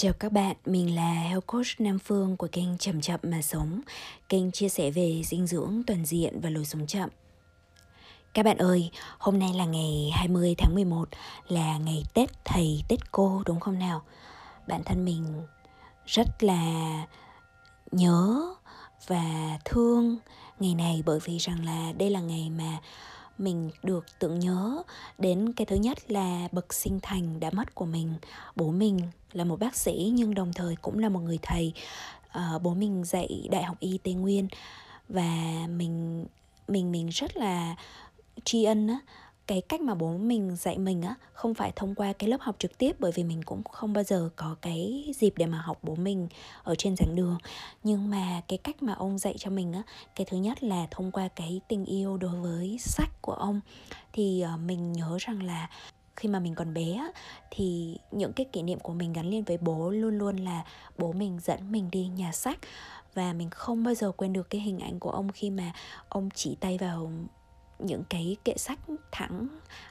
Chào các bạn, mình là Health Coach Nam Phương của kênh Chậm Chậm Mà Sống Kênh chia sẻ về dinh dưỡng toàn diện và lối sống chậm Các bạn ơi, hôm nay là ngày 20 tháng 11 Là ngày Tết Thầy Tết Cô đúng không nào? Bản thân mình rất là nhớ và thương ngày này Bởi vì rằng là đây là ngày mà mình được tưởng nhớ đến cái thứ nhất là bậc sinh thành đã mất của mình. Bố mình là một bác sĩ nhưng đồng thời cũng là một người thầy. À, bố mình dạy đại học y tây nguyên và mình mình mình rất là tri ân á cái cách mà bố mình dạy mình á, không phải thông qua cái lớp học trực tiếp, bởi vì mình cũng không bao giờ có cái dịp để mà học bố mình ở trên giảng đường. Nhưng mà cái cách mà ông dạy cho mình á, cái thứ nhất là thông qua cái tình yêu đối với sách của ông. Thì ờ, mình nhớ rằng là khi mà mình còn bé thì những cái kỷ niệm của mình gắn liền với bố luôn luôn là bố mình dẫn mình đi nhà sách. Và mình không bao giờ quên được cái hình ảnh của ông khi mà ông chỉ tay vào những cái kệ sách thẳng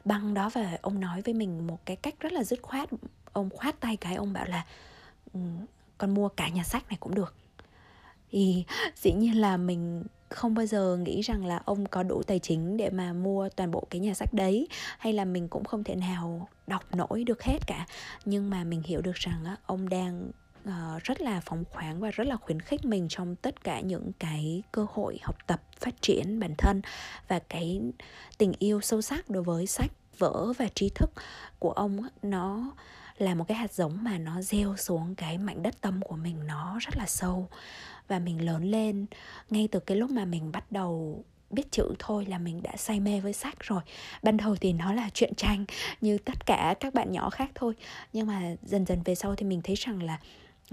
băng đó và ông nói với mình một cái cách rất là dứt khoát. Ông khoát tay cái, ông bảo là ừ, con mua cả nhà sách này cũng được. Thì dĩ nhiên là mình không bao giờ nghĩ rằng là ông có đủ tài chính để mà mua toàn bộ cái nhà sách đấy, hay là mình cũng không thể nào đọc nổi được hết cả. Nhưng mà mình hiểu được rằng ông đang uh, rất là phóng khoáng và rất là khuyến khích mình trong tất cả những cái cơ hội học tập phát triển bản thân và cái tình yêu sâu sắc đối với sách vở và trí thức của ông nó là một cái hạt giống mà nó gieo xuống cái mảnh đất tâm của mình nó rất là sâu. Và mình lớn lên ngay từ cái lúc mà mình bắt đầu biết chữ thôi là mình đã say mê với sách rồi. Ban đầu thì nó là chuyện tranh như tất cả các bạn nhỏ khác thôi. Nhưng mà dần dần về sau thì mình thấy rằng là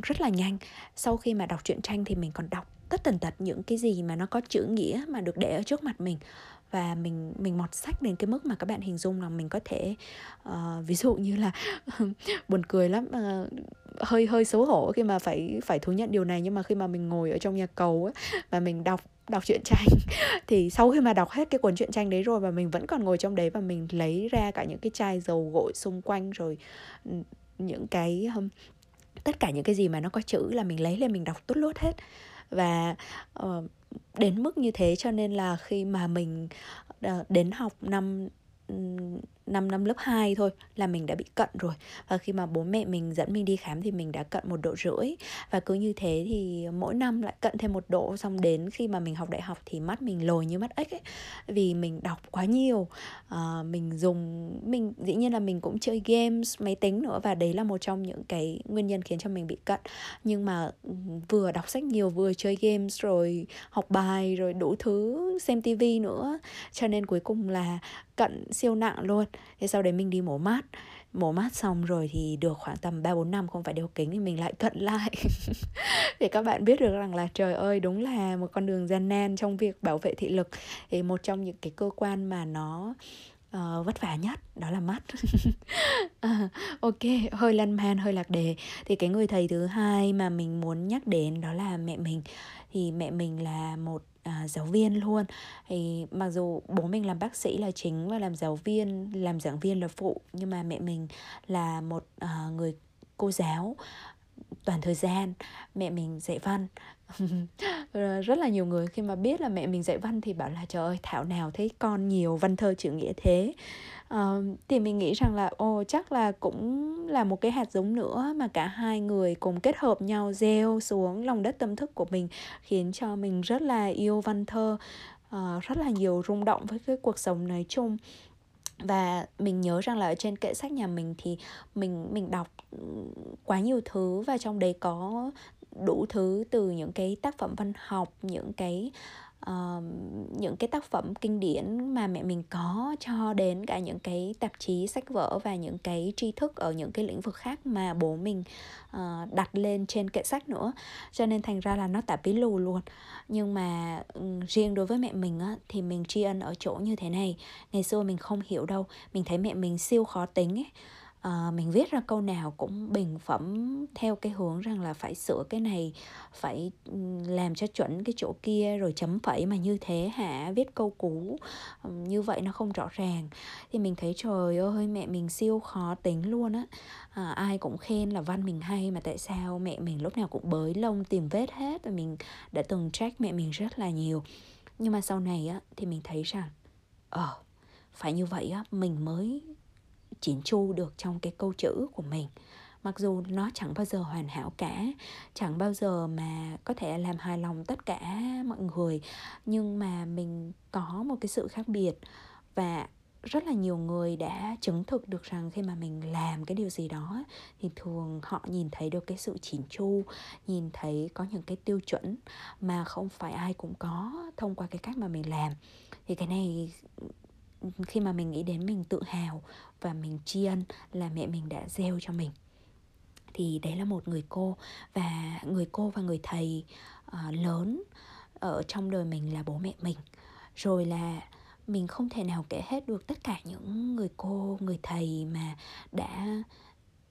rất là nhanh. Sau khi mà đọc truyện tranh thì mình còn đọc tất tần tật những cái gì mà nó có chữ nghĩa mà được để ở trước mặt mình. Và mình mình mọt sách đến cái mức mà các bạn hình dung là mình có thể uh, ví dụ như là buồn cười lắm uh, hơi hơi xấu hổ khi mà phải phải thú nhận điều này. Nhưng mà khi mà mình ngồi ở trong nhà cầu ấy, và mình đọc đọc truyện tranh thì sau khi mà đọc hết cái cuốn truyện tranh đấy rồi và mình vẫn còn ngồi trong đấy và mình lấy ra cả những cái chai dầu gội xung quanh rồi ừ, những cái um, tất cả những cái gì mà nó có chữ là mình lấy lên mình đọc tốt lốt hết. Và uh, đến mức như thế cho nên là khi mà mình uh, đến học năm 5 năm lớp 2 thôi là mình đã bị cận rồi. Và khi mà bố mẹ mình dẫn mình đi khám thì mình đã cận một độ rưỡi. Và cứ như thế thì mỗi năm lại cận thêm một độ. Xong đến khi mà mình học đại học thì mắt mình lồi như mắt ếch ấy. Vì mình đọc quá nhiều. À, mình dùng mình dĩ nhiên là mình cũng chơi games máy tính nữa. Và đấy là một trong những cái nguyên nhân khiến cho mình bị cận. Nhưng mà ừ, vừa đọc sách nhiều vừa chơi games rồi học bài rồi đủ thứ xem tivi nữa. Cho nên cuối cùng là cận siêu nặng luôn thế sau đấy mình đi mổ mắt mổ mắt xong rồi thì được khoảng tầm 3 4 năm không phải đeo kính thì mình lại cận lại. để các bạn biết được rằng là trời ơi đúng là một con đường gian nan trong việc bảo vệ thị lực. Thì một trong những cái cơ quan mà nó uh, vất vả nhất đó là mắt. Uh, ok hơi lăn man hơi lạc đề. Thì cái người thầy thứ hai mà mình muốn nhắc đến đó là mẹ mình. Thì mẹ mình là một À, giáo viên luôn. Thì mặc dù bố mình làm bác sĩ là chính và làm giáo viên làm giảng viên là phụ nhưng mà mẹ mình là một uh, người cô giáo toàn thời gian. Mẹ mình dạy văn. Rất là nhiều người khi mà biết là mẹ mình dạy văn thì bảo là trời ơi thảo nào thấy con nhiều văn thơ chữ nghĩa thế? Uh, thì mình nghĩ rằng là ồ chắc là cũng là một cái hạt giống nữa mà cả hai người cùng kết hợp nhau gieo xuống lòng đất tâm thức của mình khiến cho mình rất là yêu văn thơ uh, rất là nhiều rung động với cái cuộc sống nói chung. Và mình nhớ rằng là ở trên kệ sách nhà mình thì mình mình đọc quá nhiều thứ và trong đấy có đủ thứ từ những cái tác phẩm văn học những cái uh, những cái tác phẩm kinh điển mà mẹ mình có cho đến cả những cái tạp chí sách vở và những cái tri thức ở những cái lĩnh vực khác mà bố mình uh, đặt lên trên kệ sách nữa. Cho nên thành ra là nó tạp bí lù luôn. Nhưng mà um, riêng đối với mẹ mình á, thì mình tri ân ở chỗ như thế này. Ngày xưa mình không hiểu đâu mình thấy mẹ mình siêu khó tính ấy à, mình viết ra câu nào cũng bình phẩm theo cái hướng rằng là phải sửa cái này phải ừ, làm cho chuẩn cái chỗ kia rồi chấm phẩy mà như thế hả? Viết câu cũ ừ, như vậy nó không rõ ràng. Thì mình thấy trời ơi mẹ mình siêu khó tính luôn á. À, ai cũng khen là văn mình hay mà tại sao mẹ mình lúc nào cũng bới lông tìm vết hết và mình đã từng trách mẹ mình rất là nhiều. Nhưng mà sau này á thì mình thấy rằng ờ phải như vậy á mình mới chỉn chu được trong cái câu chữ của mình. Mặc dù nó chẳng bao giờ hoàn hảo cả, chẳng bao giờ mà có thể làm hài lòng tất cả mọi người, nhưng mà mình có một cái sự khác biệt. Và rất là nhiều người đã chứng thực được rằng khi mà mình làm cái điều gì đó thì thường họ nhìn thấy được cái sự chỉn chu, nhìn thấy có những cái tiêu chuẩn mà không phải ai cũng có thông qua cái cách mà mình làm. Thì cái này khi mà mình nghĩ đến mình tự hào và mình tri ân là mẹ mình đã gieo cho mình. Thì đấy là một người cô và người cô và người thầy uh, lớn ở trong đời mình là bố mẹ mình. Rồi là mình không thể nào kể hết được tất cả những người cô người thầy mà đã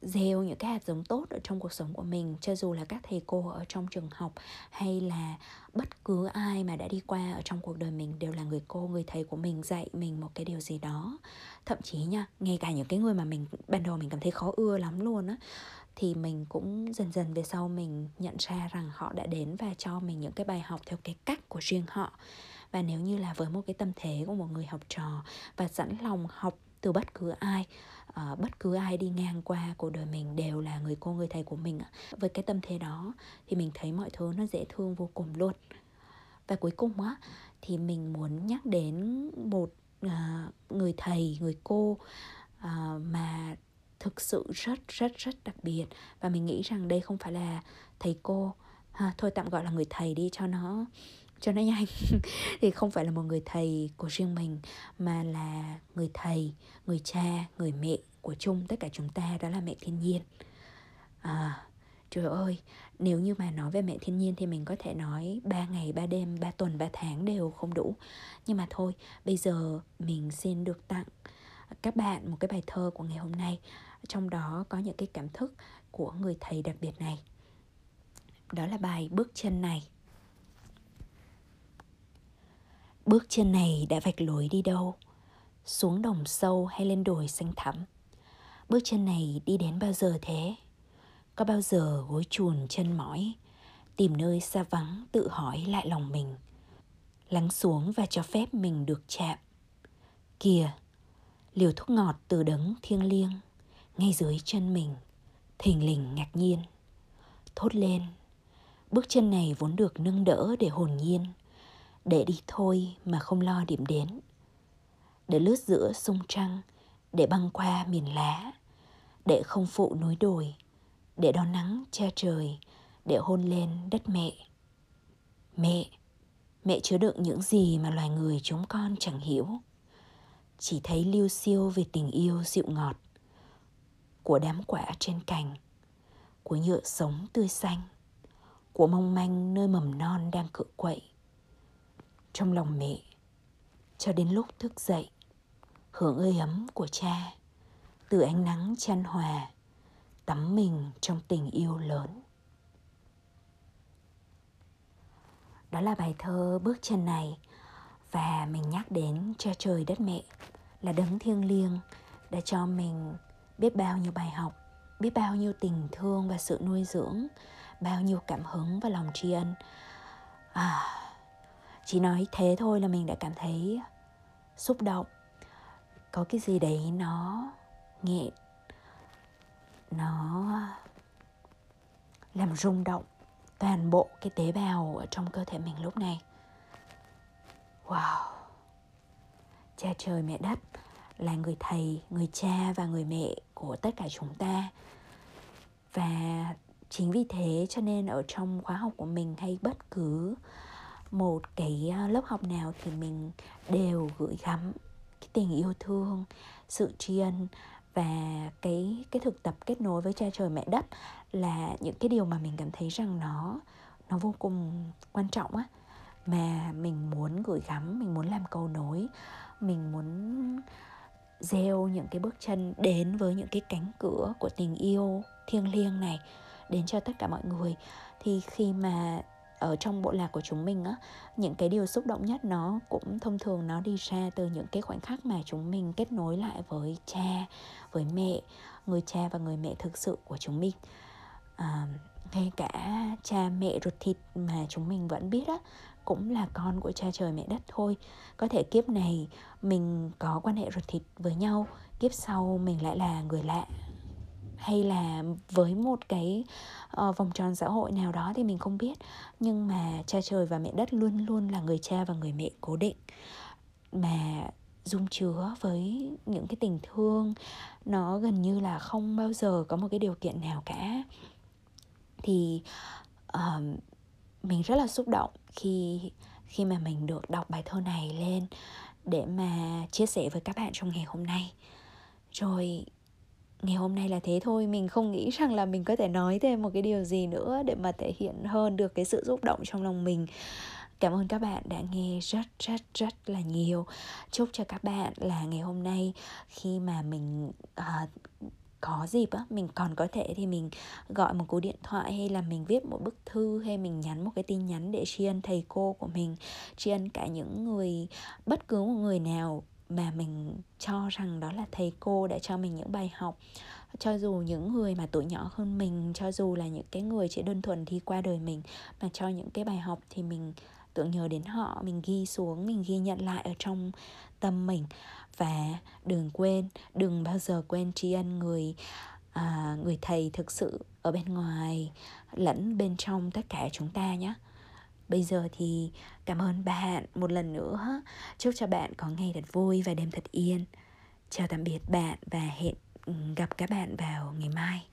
gieo những cái hạt giống tốt ở trong cuộc sống của mình, cho dù là các thầy cô ở trong trường học hay là bất cứ ai mà đã đi qua ở trong cuộc đời mình đều là người cô, người thầy của mình dạy mình một cái điều gì đó. Thậm chí nha, ngay cả những cái người mà mình, ban đầu mình cảm thấy khó ưa lắm luôn á, thì mình cũng dần dần về sau mình nhận ra rằng họ đã đến và cho mình những cái bài học theo cái cách của riêng họ. Và nếu như là với một cái tâm thế của một người học trò và sẵn lòng học từ bất cứ ai uh, bất cứ ai đi ngang qua cuộc đời mình đều là người cô người thầy của mình với cái tâm thế đó thì mình thấy mọi thứ nó dễ thương vô cùng luôn. Và cuối cùng á thì mình muốn nhắc đến một uh, người thầy người cô uh, mà thực sự rất rất rất đặc biệt. Và mình nghĩ rằng đây không phải là thầy cô. Ha, thôi tạm gọi là người thầy đi cho nó cho nó nhanh. Thì không phải là một người thầy của riêng mình, mà là người thầy, người cha, người mẹ của chung, tất cả chúng ta đó là mẹ thiên nhiên. À trời ơi, nếu như mà nói về mẹ thiên nhiên thì mình có thể nói ba ngày, ba đêm, ba tuần, ba tháng đều không đủ. Nhưng mà thôi, bây giờ mình xin được tặng các bạn một cái bài thơ của ngày hôm nay. Trong đó có những cái cảm thức của người thầy đặc biệt này. Đó là bài bước chân này. Bước chân này đã vạch lối đi đâu? Xuống đồng sâu hay lên đồi xanh thẳm? Bước chân này đi đến bao giờ thế? Có bao giờ gối chuồn chân mỏi, Tìm nơi xa vắng tự hỏi lại lòng mình, Lắng xuống và cho phép mình được chạm? Kìa, Liều thuốc ngọt từ đấng thiêng liêng, Ngay dưới chân mình, Thình lình ngạc nhiên. Thốt lên, Bước chân này vốn được nâng đỡ để hồn nhiên để đi thôi mà không lo điểm đến. Để lướt giữa sông trăng, để băng qua miền lá. Để không phụ núi đồi, để đón nắng che trời, để hôn lên đất mẹ. Mẹ mẹ chứa đựng những gì mà loài người chúng con chẳng hiểu. Chỉ thấy lưu siêu về tình yêu dịu ngọt của đám quả trên cành, của nhựa sống tươi xanh, của mong manh nơi mầm non đang cựa quậy trong lòng mẹ, cho đến lúc thức dậy, hưởng ơi ấm của cha, từ ánh nắng chan hòa, tắm mình trong tình yêu lớn. Đó là bài thơ bước chân này, và mình nhắc đến cha trời đất mẹ, là đấng thiêng liêng, đã cho mình biết bao nhiêu bài học, biết bao nhiêu tình thương và sự nuôi dưỡng, bao nhiêu cảm hứng và lòng tri ân. À chỉ nói thế thôi là mình đã cảm thấy xúc động. Có cái gì đấy nó nghẹn, nó làm rung động toàn bộ cái tế bào ở trong cơ thể mình lúc này. Wow! Cha trời, mẹ đất, là người thầy, người cha và người mẹ của tất cả chúng ta. Và chính vì thế cho nên ở trong khóa học của mình hay bất cứ một cái à, lớp học nào thì mình đều gửi gắm cái tình yêu thương, sự tri ân và cái cái thực tập kết nối với cha trời mẹ đất là những cái điều mà mình cảm thấy rằng nó nó vô cùng quan trọng á. Mà mình muốn gửi gắm, mình muốn làm cầu nối, mình muốn gieo những cái bước chân đến với những cái cánh cửa của tình yêu thiêng liêng này đến cho tất cả mọi người. Thì khi mà ở trong bộ lạc của chúng mình á những cái điều xúc động nhất nó cũng thông thường nó đi ra từ những cái khoảnh khắc mà chúng mình kết nối lại với cha với mẹ người cha và người mẹ thực sự của chúng mình. À, ngay cả cha mẹ ruột thịt mà chúng mình vẫn biết á cũng là con của cha trời mẹ đất thôi. Có thể kiếp này mình có quan hệ ruột thịt với nhau kiếp sau mình lại là người lạ hay là với một cái uh, vòng tròn xã hội nào đó thì mình không biết. Nhưng mà cha trời và mẹ đất luôn luôn là người cha và người mẹ cố định. Mà dung chứa với những cái tình thương nó gần như là không bao giờ có một cái điều kiện nào cả. Thì uh, mình rất là xúc động khi khi mà mình được đọc bài thơ này lên để mà chia sẻ với các bạn trong ngày hôm nay. Rồi ngày hôm nay là thế thôi mình không nghĩ rằng là mình có thể nói thêm một cái điều gì nữa để mà thể hiện hơn được cái sự xúc động trong lòng mình. Cảm ơn các bạn đã nghe rất rất rất là nhiều. Chúc cho các bạn là ngày hôm nay khi mà mình uh, có dịp á mình còn có thể thì mình gọi một cú điện thoại hay là mình viết một bức thư hay mình nhắn một cái tin nhắn để tri ân thầy cô của mình tri ân cả những người bất cứ một người nào mà mình cho rằng đó là thầy cô đã cho mình những bài học. Cho dù những người mà tuổi nhỏ hơn mình cho dù là những cái người chỉ đơn thuần đi qua đời mình mà cho những cái bài học thì mình tưởng nhớ đến họ mình ghi xuống mình ghi nhận lại ở trong tâm mình. Và đừng quên đừng bao giờ quên tri ân người à, người thầy thực sự ở bên ngoài lẫn bên trong tất cả chúng ta nhé bây giờ thì cảm ơn bạn một lần nữa. Chúc cho bạn có ngày thật vui và đêm thật yên. Chào tạm biệt bạn và hẹn ừ, gặp các bạn vào ngày mai.